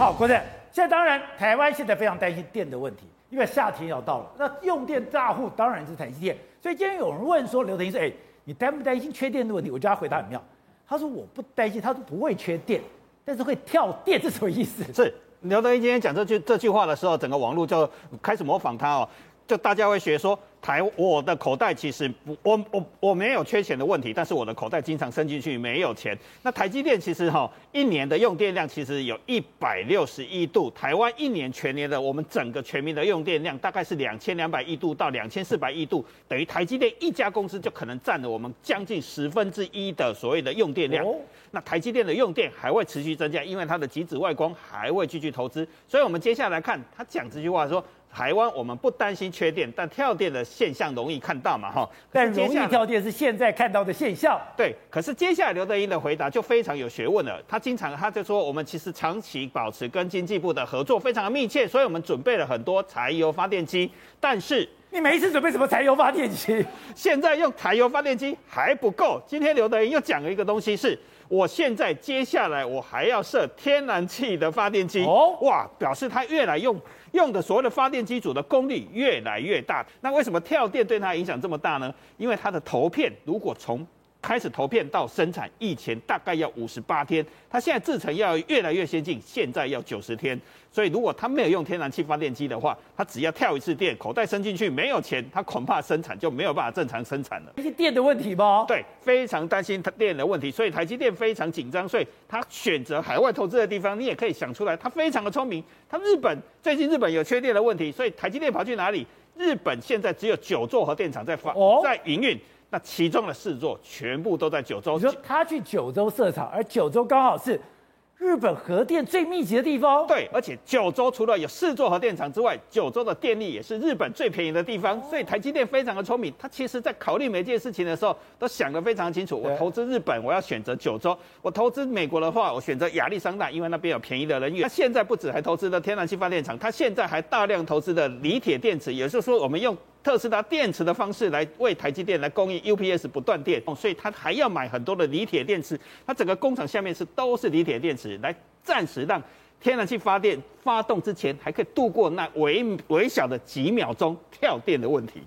好，郭正，现在当然台湾现在非常担心电的问题，因为夏天要到了，那用电大户当然是台积电。所以今天有人问说，刘德音说，哎，你担不担心缺电的问题？我叫他回答很妙，他说我不担心，他说不会缺电，但是会跳电，这是什么意思？是刘德音今天讲这句这句话的时候，整个网络就开始模仿他哦，就大家会学说。台我的口袋其实不，我我我没有缺钱的问题，但是我的口袋经常伸进去没有钱。那台积电其实哈一年的用电量其实有一百六十亿度，台湾一年全年的我们整个全民的用电量大概是两千两百亿度到两千四百亿度，等于台积电一家公司就可能占了我们将近十分之一的所谓的用电量。那台积电的用电还会持续增加，因为它的极紫外光还会继续投资。所以我们接下来看他讲这句话说。台湾我们不担心缺电，但跳电的现象容易看到嘛，哈。但容易跳电是现在看到的现象。对，可是接下来刘德英的回答就非常有学问了。他经常他就说，我们其实长期保持跟经济部的合作非常的密切，所以我们准备了很多柴油发电机。但是你每一次准备什么柴油发电机？现在用柴油发电机还不够。今天刘德英又讲了一个东西是。我现在接下来我还要设天然气的发电机哦，哇，表示它越来用用的所谓的发电机组的功率越来越大。那为什么跳电对它影响这么大呢？因为它的头片如果从开始投片到生产，以前大概要五十八天，它现在制成要越来越先进，现在要九十天。所以如果它没有用天然气发电机的话，它只要跳一次电，口袋伸进去没有钱，它恐怕生产就没有办法正常生产了。这是电的问题吗？对，非常担心它电的问题，所以台积电非常紧张，所以它选择海外投资的地方，你也可以想出来，它非常的聪明。它日本最近日本有缺电的问题，所以台积电跑去哪里？日本现在只有九座核电厂在发在营运。那其中的四座全部都在九州。你说他去九州设厂，而九州刚好是日本核电最密集的地方。对，而且九州除了有四座核电厂之外，九州的电力也是日本最便宜的地方。所以台积电非常的聪明，他其实在考虑每件事情的时候都想得非常清楚。我投资日本，我要选择九州；我投资美国的话，我选择亚利桑那，因为那边有便宜的能源。他现在不止还投资了天然气发电厂，他现在还大量投资的锂铁电池，也就是说我们用。特斯拉电池的方式来为台积电来供应 UPS 不断电，所以他还要买很多的锂铁电池。它整个工厂下面是都是锂铁电池，来暂时让天然气发电发动之前还可以度过那微微小的几秒钟跳电的问题。